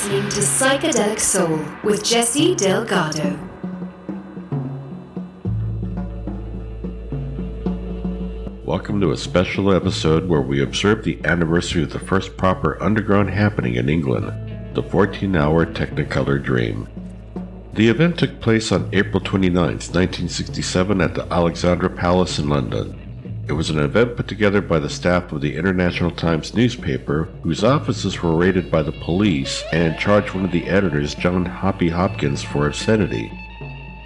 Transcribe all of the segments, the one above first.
listening to Psychedelic Soul with Jesse Delgado. Welcome to a special episode where we observe the anniversary of the first proper underground happening in England, the 14 hour Technicolor Dream. The event took place on April 29, 1967, at the Alexandra Palace in London. It was an event put together by the staff of the International Times newspaper, whose offices were raided by the police and charged one of the editors, John Hoppy Hopkins, for obscenity.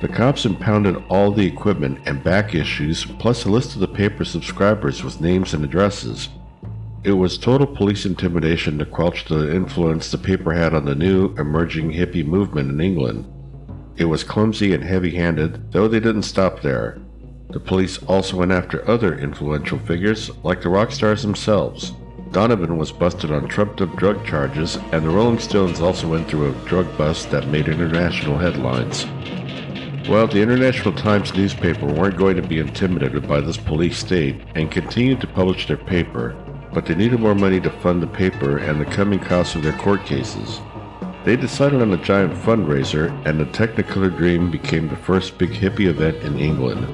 The cops impounded all the equipment and back issues, plus a list of the paper's subscribers with names and addresses. It was total police intimidation to quench the influence the paper had on the new, emerging hippie movement in England. It was clumsy and heavy handed, though they didn't stop there. The police also went after other influential figures, like the rock stars themselves. Donovan was busted on trumped up drug charges, and the Rolling Stones also went through a drug bust that made international headlines. Well, the International Times newspaper weren't going to be intimidated by this police state and continued to publish their paper, but they needed more money to fund the paper and the coming costs of their court cases. They decided on a giant fundraiser, and the Technicolor Dream became the first big hippie event in England.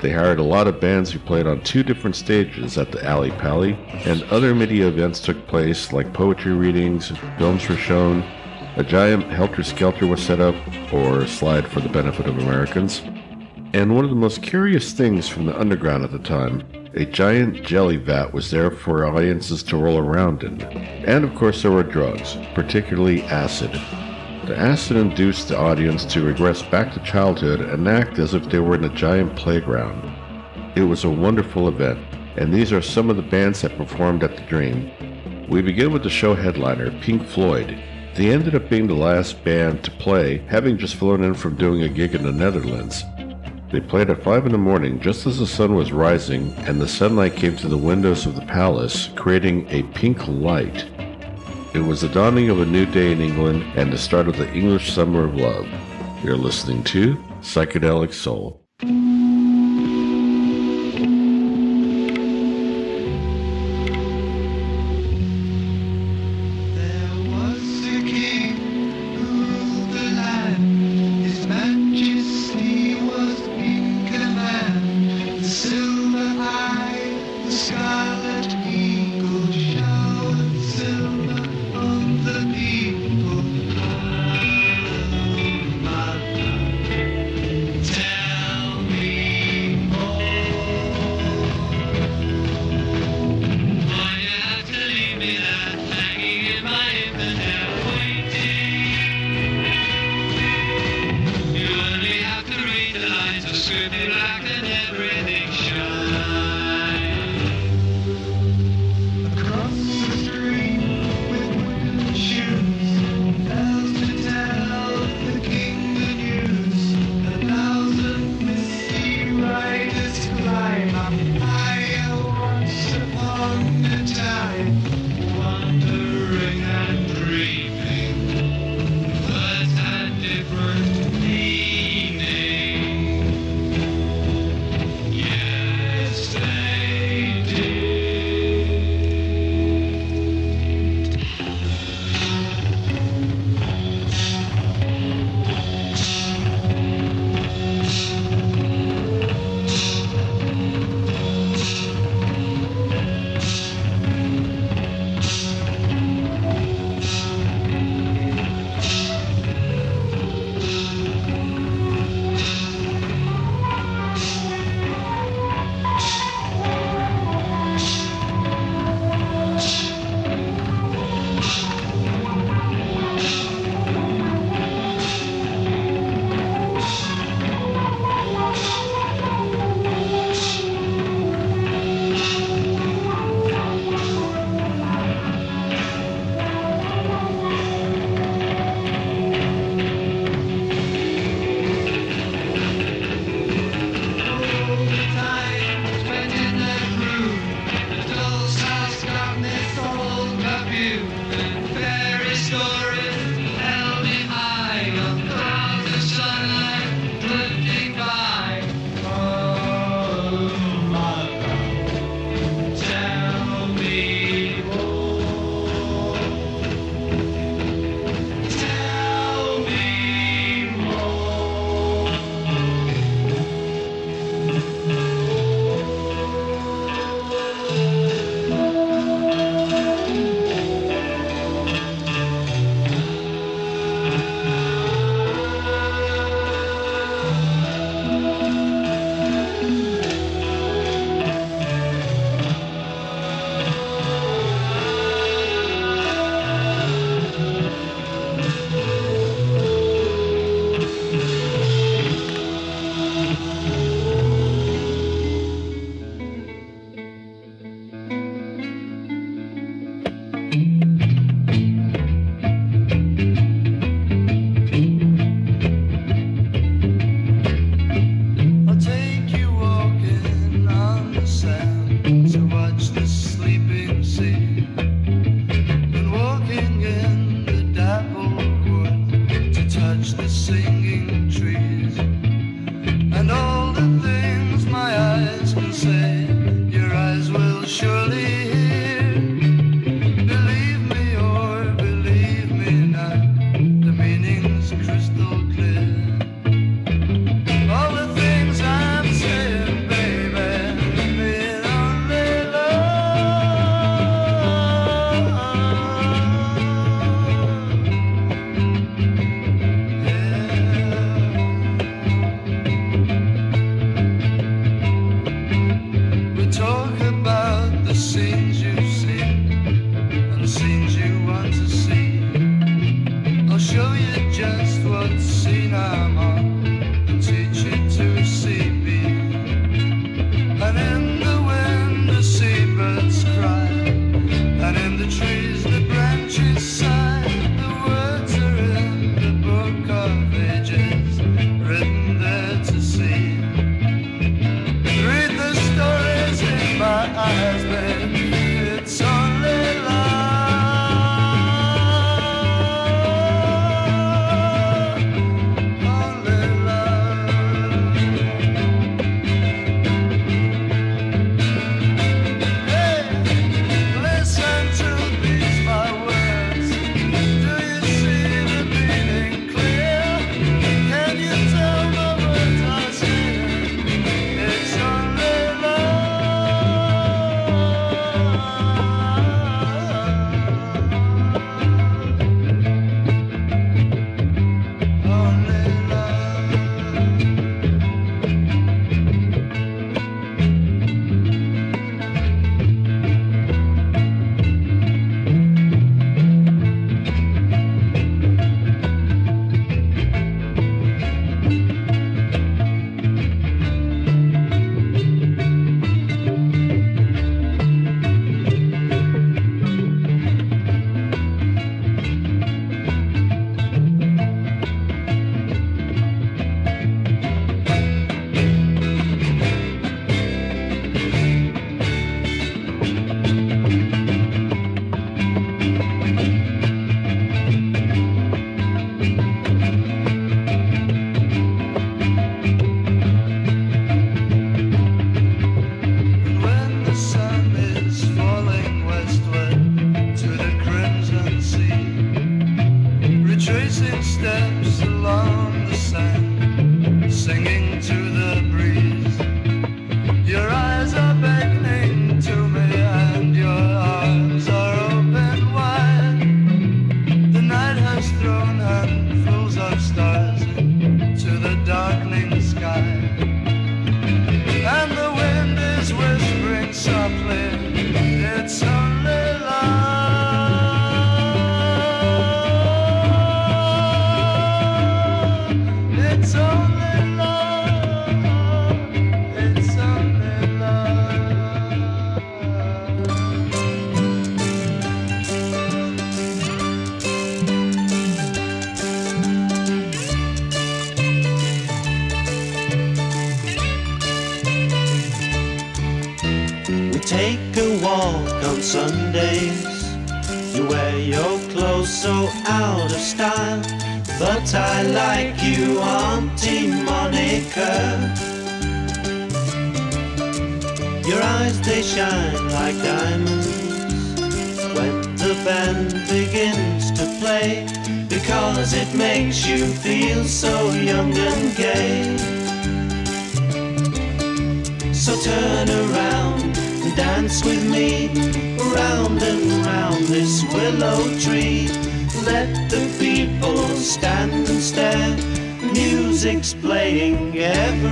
They hired a lot of bands who played on two different stages at the Ally Pally, and other media events took place like poetry readings, films were shown, a giant helter skelter was set up, or slide for the benefit of Americans. And one of the most curious things from the underground at the time, a giant jelly vat was there for audiences to roll around in. And of course, there were drugs, particularly acid. The acid induced the audience to regress back to childhood and act as if they were in a giant playground. It was a wonderful event, and these are some of the bands that performed at the Dream. We begin with the show headliner, Pink Floyd. They ended up being the last band to play, having just flown in from doing a gig in the Netherlands. They played at 5 in the morning just as the sun was rising and the sunlight came through the windows of the palace, creating a pink light it was the dawning of a new day in England and the start of the English summer of love. You're listening to Psychedelic Soul.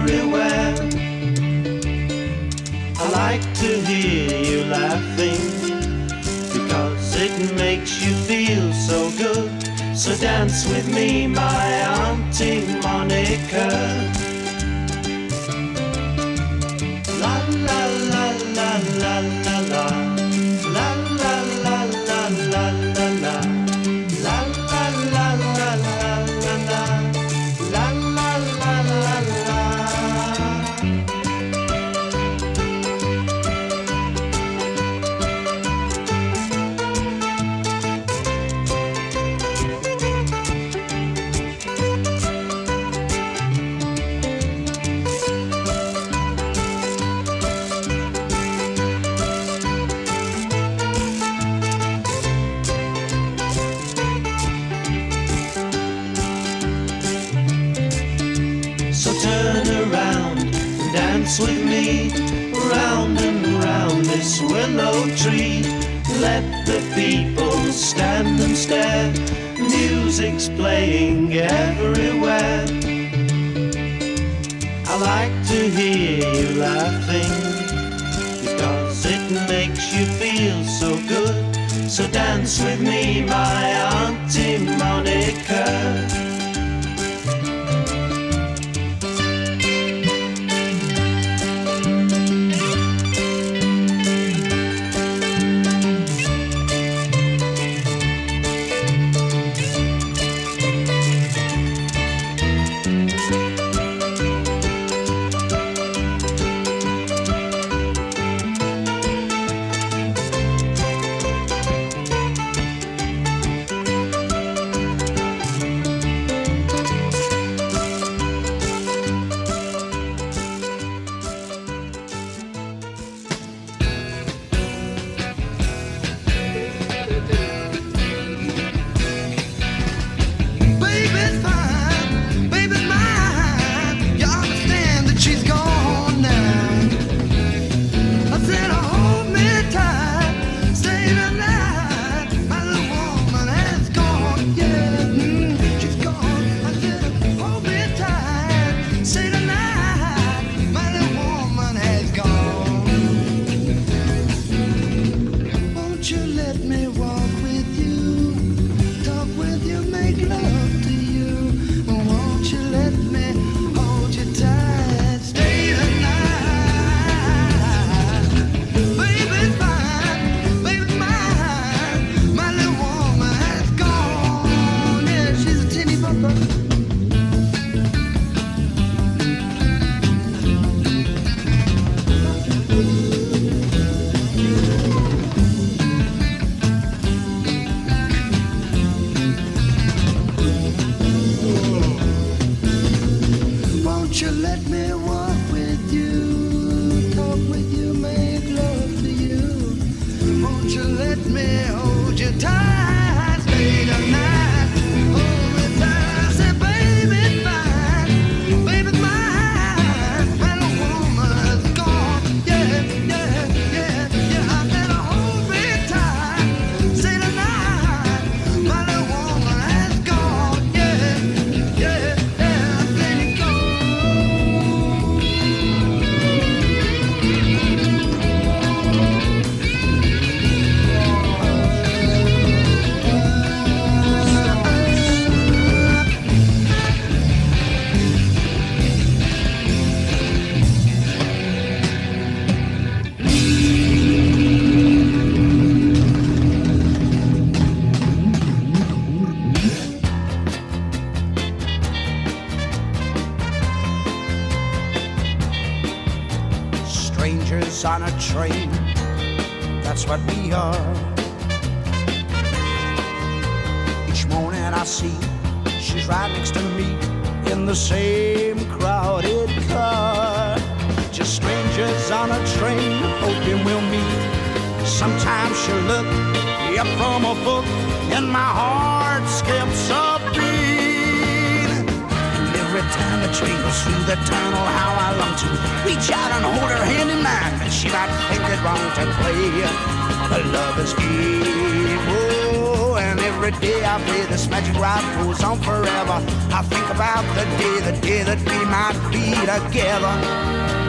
real Let the people stand and stare. Music's playing everywhere. I like to hear you laughing because it makes you feel so good. So dance with me, my Auntie Monica. Each morning I see she's right next to me in the same crowded car. Just strangers on a train hoping we'll meet. Sometimes she'll look up from a book and my heart skips a beat. And every time the train goes through the tunnel, how I long to reach out and hold her hand in mine. But she might think it wrong to play. Her love is evil every day I play this magic ride goes on forever. I think about the day, the day that we might be together.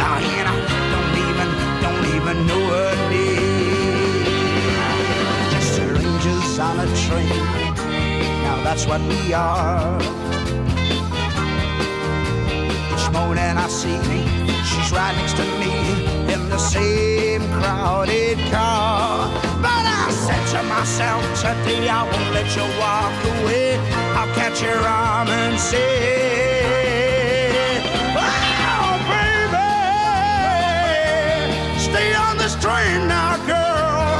Now, and I don't even, don't even know her name. Just strangers on a train. Now that's what we are down and I see she's right next to me in the same crowded car. But I said to myself, today I won't let you walk away. I'll catch your arm and say, Oh, baby, stay on this train now, girl.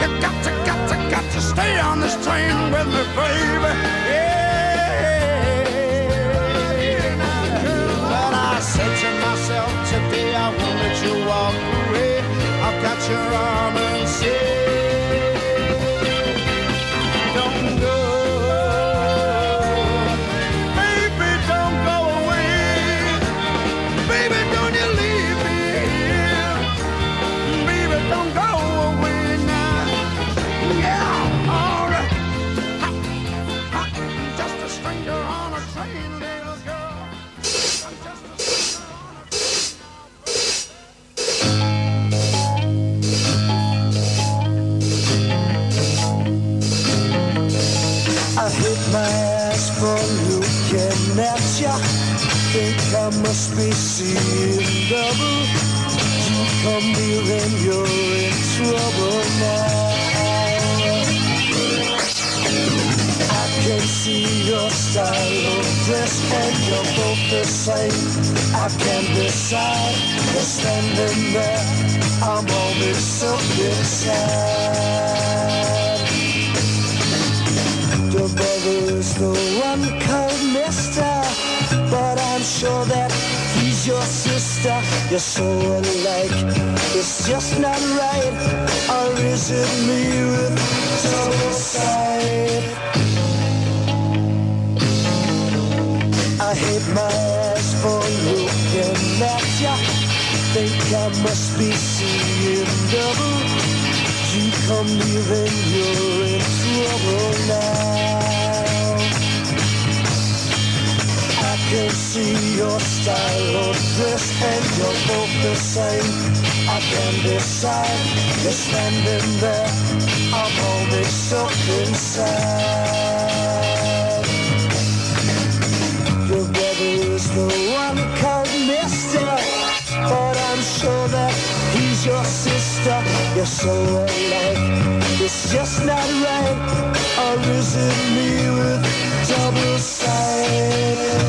You got to, got to, got to stay on this train with me, baby. Yeah. your arm can. You're standing there. I'm always so inside. Your brother is the one called Mister, but I'm sure that he's your sister. You're so alike, it's just not right. Or is it me with double sight? I must be seeing double. You come near and you're in trouble now. I can see your style of dress and you're both the same. I can decide. You're standing there. I'm all mixed up inside. Your brother is the he's your sister. You're so alike, it's just not right. Or is it me with double sight?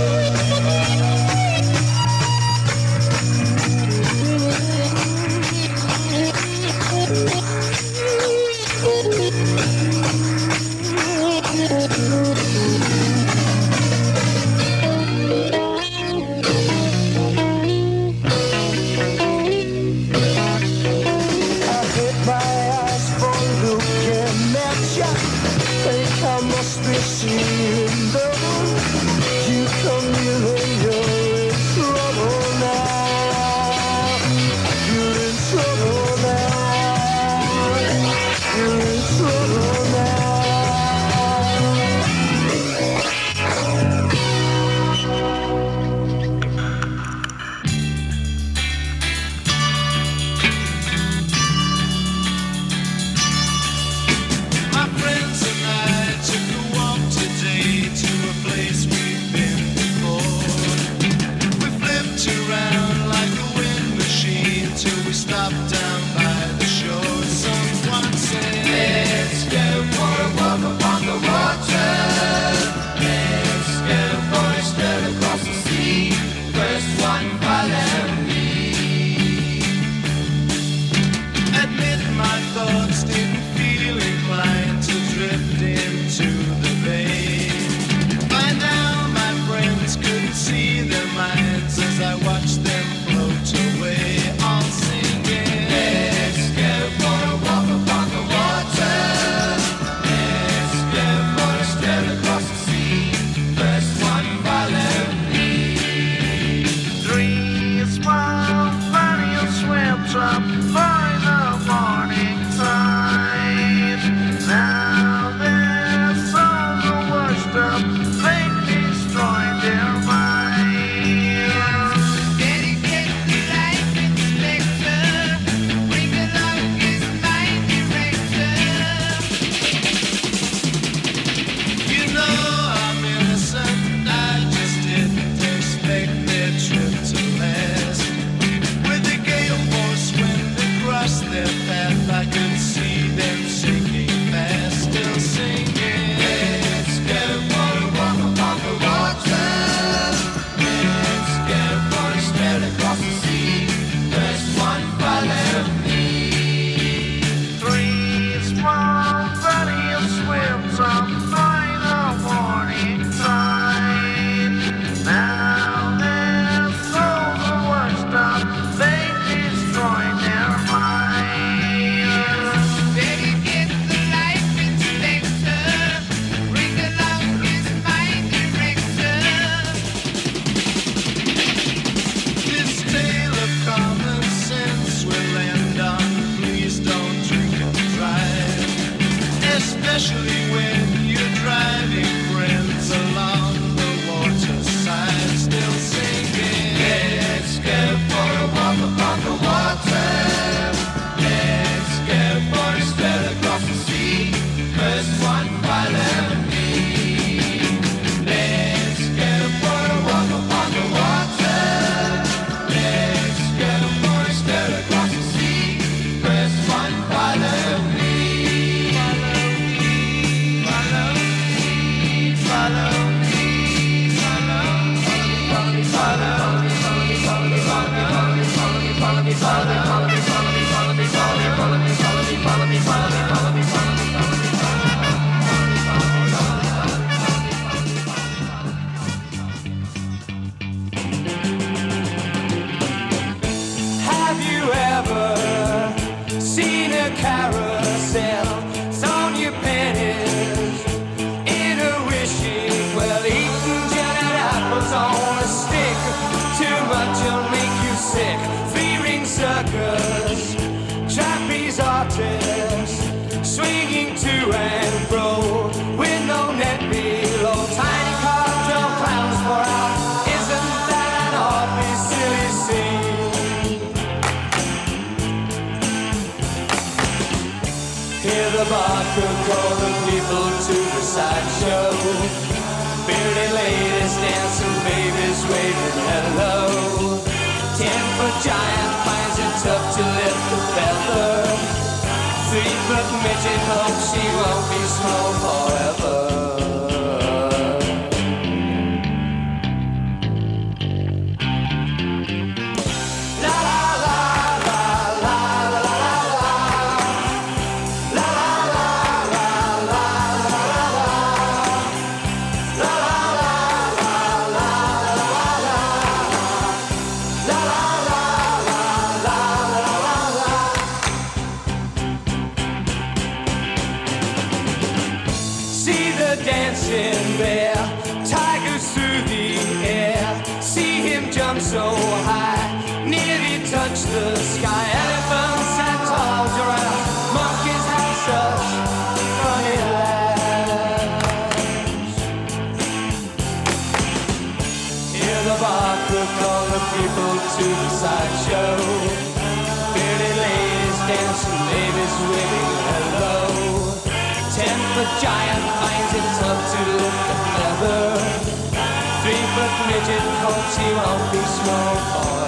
Sideshow. Bearded ladies dancing, babies waving hello. Ten foot giant finds it tough to lift the feather. Three foot midget hopes she won't be small forever. Barker call the people to the sideshow. Bearded ladies dancing, babies waving hello. Ten foot giant finds it tough to lift a feather. Three foot midget hopes he won't be small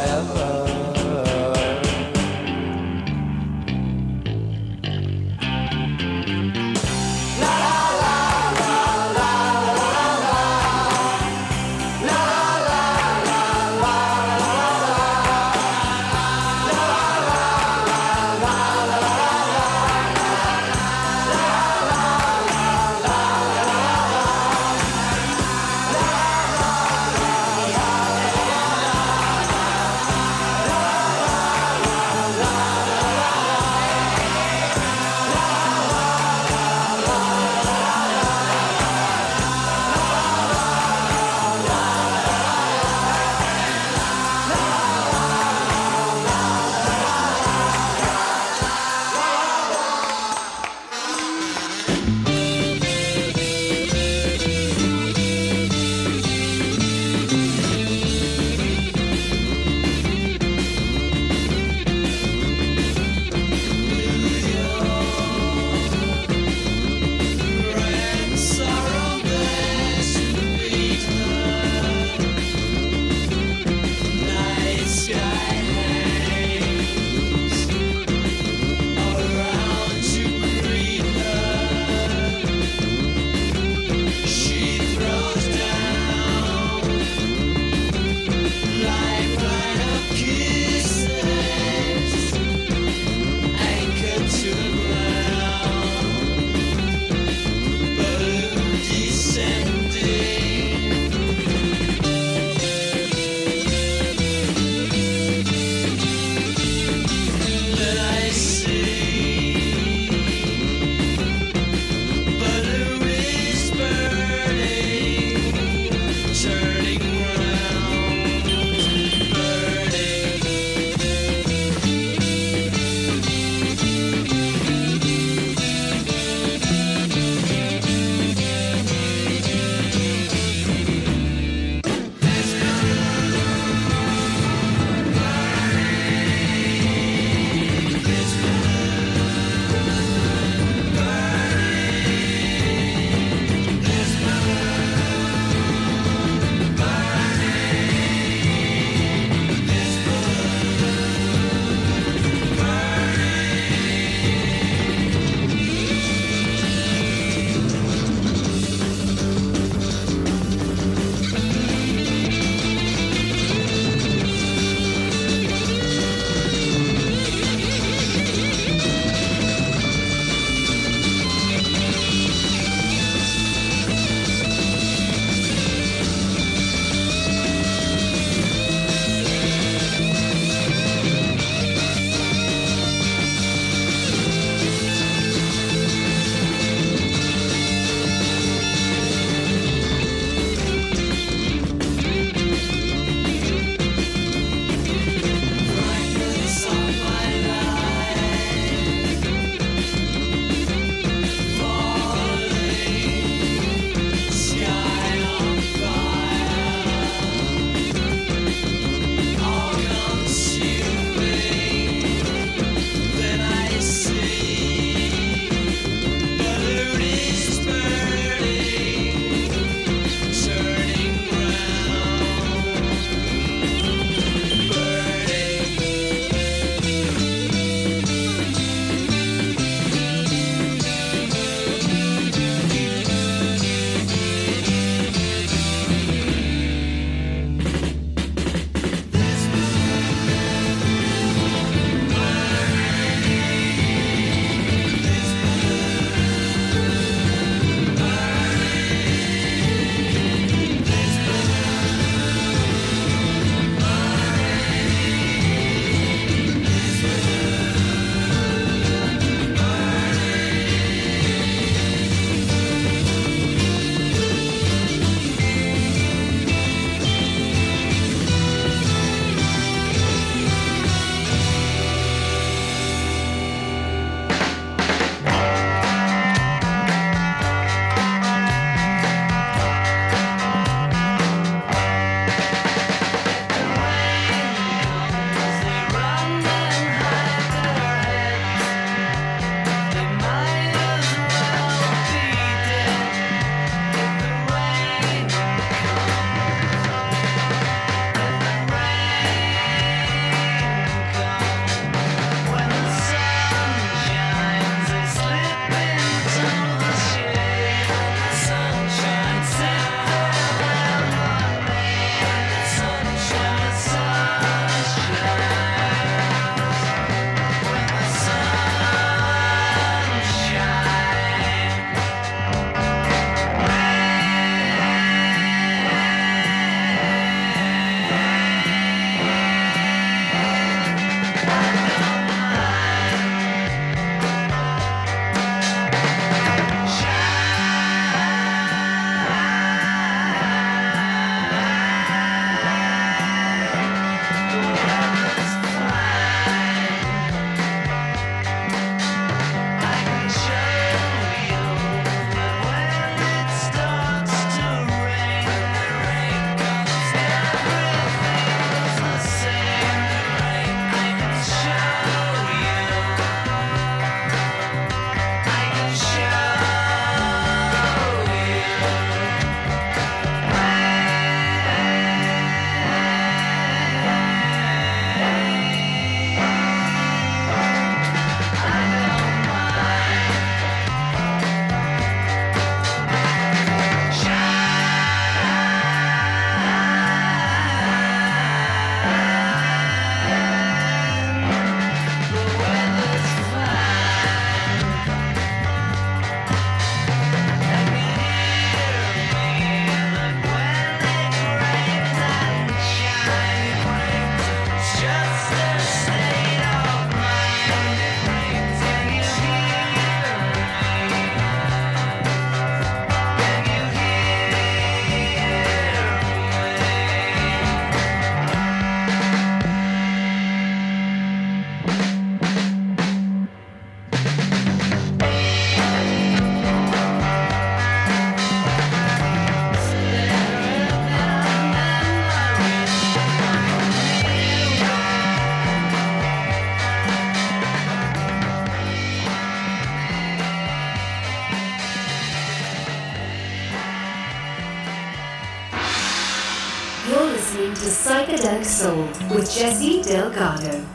Jesse Delgado.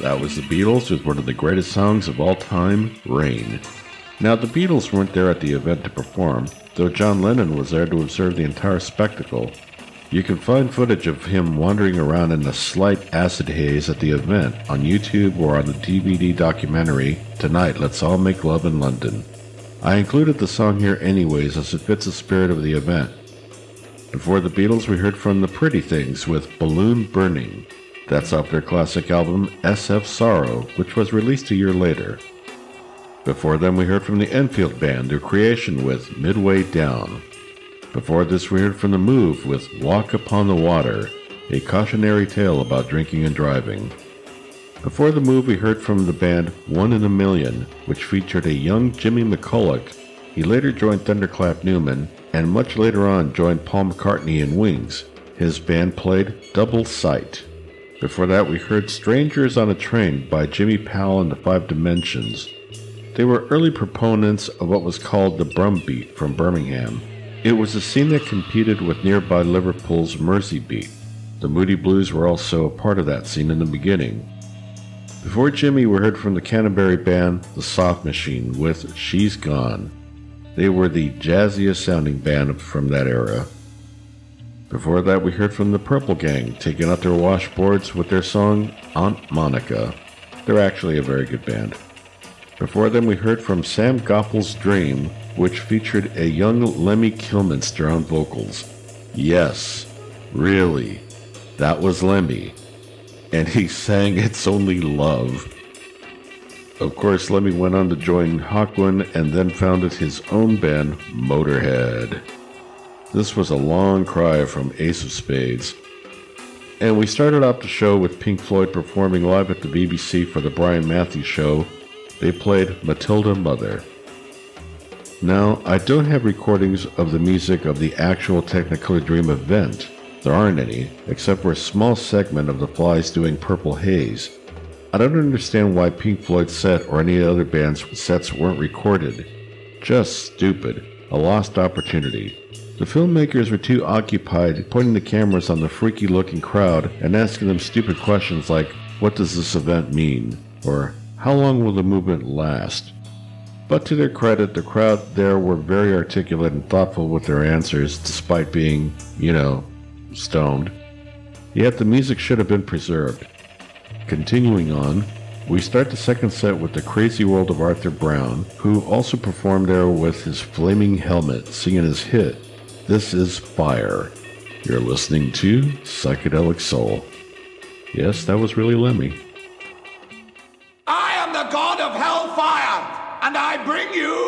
That was the Beatles with one of the greatest songs of all time, Rain. Now, the Beatles weren't there at the event to perform, though John Lennon was there to observe the entire spectacle. You can find footage of him wandering around in a slight acid haze at the event on YouTube or on the DVD documentary Tonight Let's All Make Love in London. I included the song here anyways as it fits the spirit of the event. Before the Beatles, we heard from the Pretty Things with Balloon Burning. That's off their classic album SF Sorrow, which was released a year later. Before them, we heard from the Enfield Band, their creation with Midway Down. Before this, we heard from The Move with Walk Upon the Water, a cautionary tale about drinking and driving. Before the move, we heard from the band One in a Million, which featured a young Jimmy McCulloch. He later joined Thunderclap Newman, and much later on joined Paul McCartney in Wings. His band played Double Sight. Before that, we heard Strangers on a Train by Jimmy Powell and the Five Dimensions. They were early proponents of what was called the Brum Beat from Birmingham. It was a scene that competed with nearby Liverpool's Mersey Beat. The Moody Blues were also a part of that scene in the beginning. Before Jimmy, we heard from the Canterbury band The Soft Machine with She's Gone. They were the jazziest sounding band from that era. Before that, we heard from the Purple Gang taking out their washboards with their song Aunt Monica. They're actually a very good band. Before them, we heard from Sam Gopal's Dream, which featured a young Lemmy Kilmister on vocals. Yes, really, that was Lemmy. And he sang It's Only Love. Of course, Lemmy went on to join Hawkwind and then founded his own band, Motorhead. This was a long cry from Ace of Spades. And we started off the show with Pink Floyd performing live at the BBC for the Brian Matthews Show. They played Matilda Mother. Now, I don't have recordings of the music of the actual Technicolor Dream event. There aren't any, except for a small segment of the Flies doing Purple Haze. I don't understand why Pink Floyd's set or any other band's sets weren't recorded. Just stupid. A lost opportunity. The filmmakers were too occupied pointing the cameras on the freaky looking crowd and asking them stupid questions like, What does this event mean? or How long will the movement last? But to their credit, the crowd there were very articulate and thoughtful with their answers, despite being, you know, stoned. Yet the music should have been preserved. Continuing on, we start the second set with the crazy world of Arthur Brown, who also performed there with his flaming helmet, singing his hit, this is Fire. You're listening to Psychedelic Soul. Yes, that was really Lemmy. I am the god of hellfire, and I bring you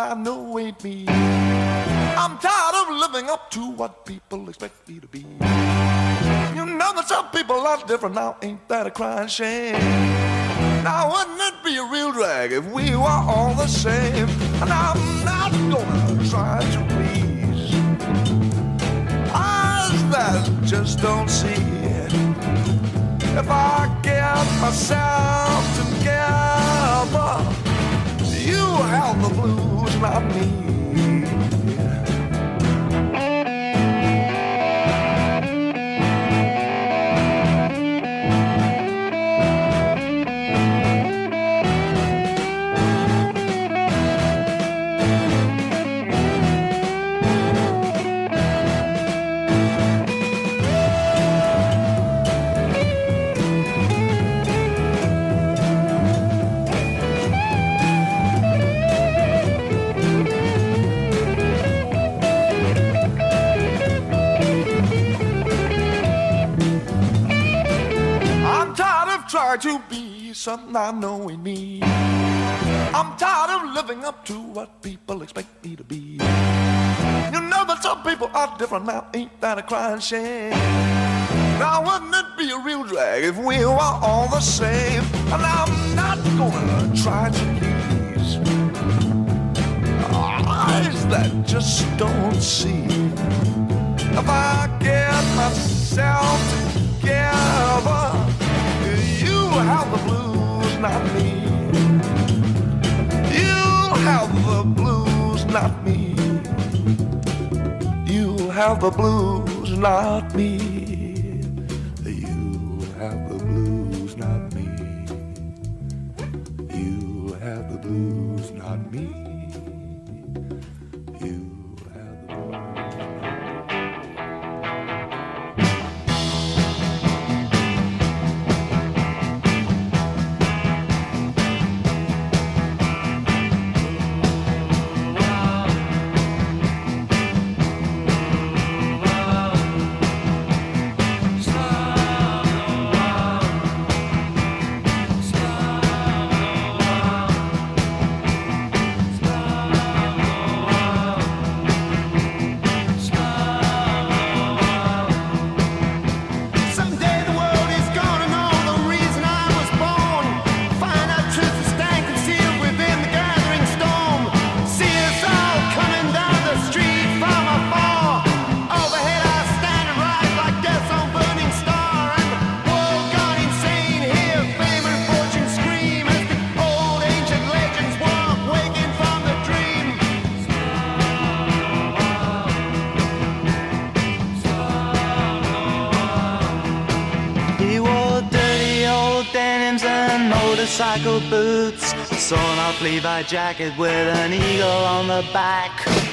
I know ain't me. I'm tired of living up to what people expect me to be. You know that some people are different now, ain't that a crying shame? Now wouldn't it be a real drag if we were all the same? And I'm not gonna try to please eyes that just don't see. If I get myself together, you have the blues, not me. to be something I know in me. I'm tired of living up to what people expect me to be. You know that some people are different now, ain't that a crying shame? Now wouldn't it be a real drag if we were all the same? And I'm not gonna try to please eyes that just don't see. If I get myself together. You have the blues, not me. You have the blues, not me. You have the blues, not me. You have the blues, not me. You have the blues, not me. tackled boots, a sawn off Levi jacket with an eagle on the back.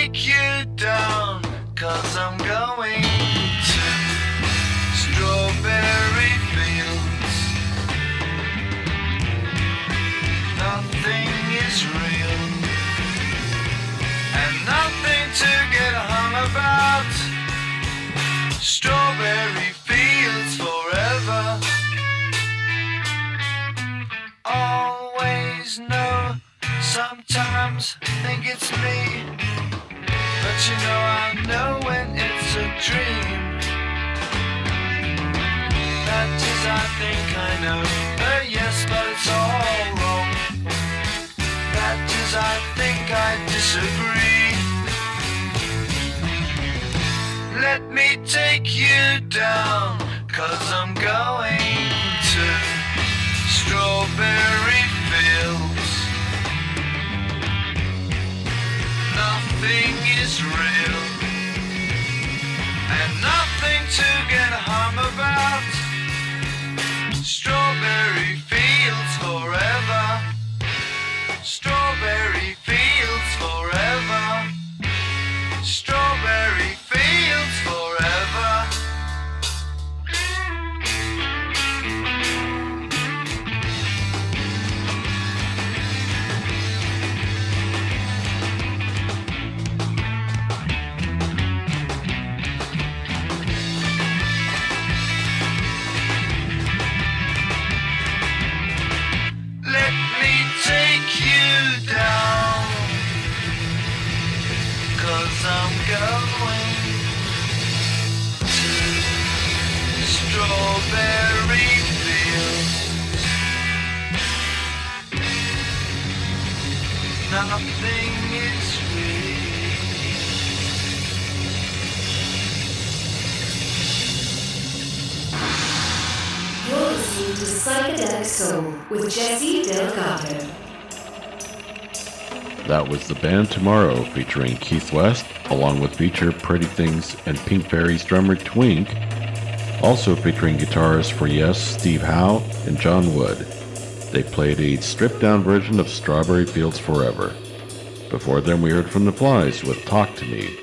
take you down, cause I'm going to strawberry fields. Nothing is real, and nothing to get hung about. Strawberry fields forever. Always know, sometimes think it's me you know I know when it's a dream. That is, I think I know. But yes, but it's all wrong. That is, I think I disagree. Let me take you down, cause I'm going to Strawberry Field. Nothing is real and nothing to get hung about. Strawberry fields forever. Strawberry fields. Nothing is free. You're listening to Psychedelic Soul with Jesse Delgado. That was the band Tomorrow featuring Keith West, along with feature Pretty Things and Pink Fairies drummer Twink, also featuring guitarists for Yes, Steve Howe, and John Wood. They played a stripped down version of Strawberry Fields Forever. Before them, we heard from The Flies with Talk to Me.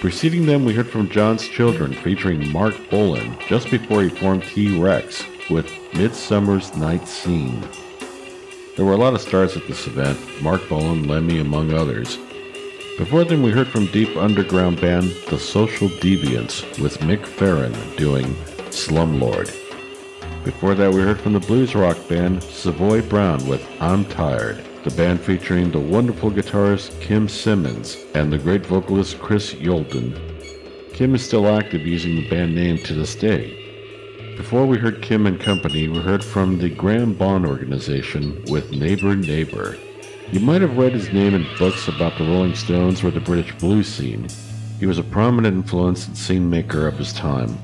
Preceding them, we heard from John's Children featuring Marc Bolan just before he formed T Rex with Midsummer's Night Scene. There were a lot of stars at this event, Marc Bolan, Lemmy, among others. Before them, we heard from deep underground band The Social Deviants with Mick Farren doing Slumlord. Before that, we heard from the blues rock band Savoy Brown with I'm Tired, the band featuring the wonderful guitarist Kim Simmonds and the great vocalist Chris Youlden. Kim is still active using the band name to this day. Before we heard Kim and Company, we heard from the Graham Bond Organization with Neighbor Neighbor. You might have read his name in books about the Rolling Stones or the British blues scene. He was a prominent influence and scene maker of his time.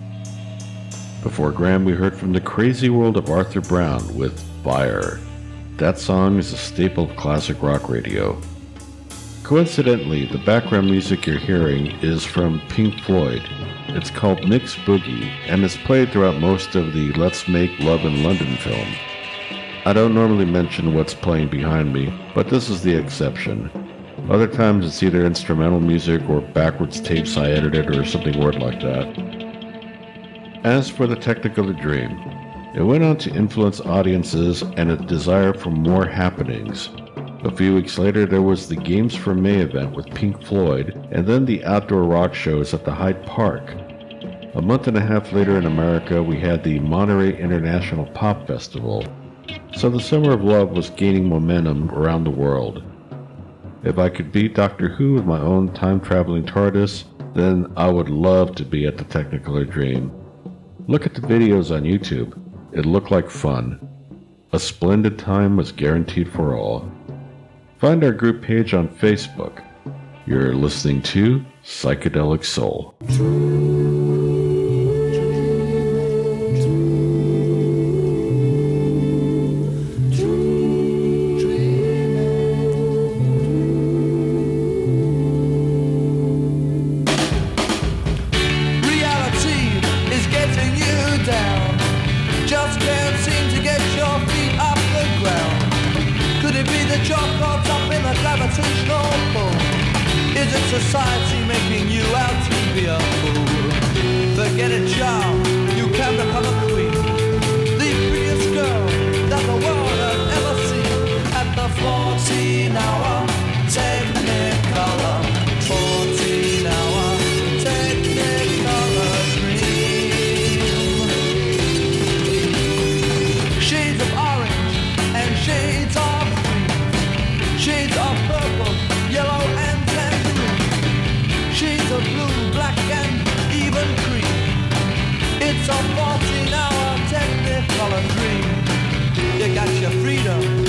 Before Graham, we heard from the crazy world of Arthur Brown with Fire. That song is a staple of classic rock radio. Coincidentally, the background music you're hearing is from Pink Floyd. It's called Nick's Boogie and is played throughout most of the Let's Make Love in London film. I don't normally mention what's playing behind me, but this is the exception. Other times it's either instrumental music or backwards tapes I edited or something weird like that. As for the Technicolor Dream, it went on to influence audiences and a desire for more happenings. A few weeks later, there was the Games for May event with Pink Floyd, and then the outdoor rock shows at the Hyde Park. A month and a half later in America, we had the Monterey International Pop Festival. So the Summer of Love was gaining momentum around the world. If I could beat Doctor Who with my own time traveling TARDIS, then I would love to be at the Technicolor Dream. Look at the videos on YouTube. It looked like fun. A splendid time was guaranteed for all. Find our group page on Facebook. You're listening to Psychedelic Soul. It's a 14 hour technical dream. You got your freedom.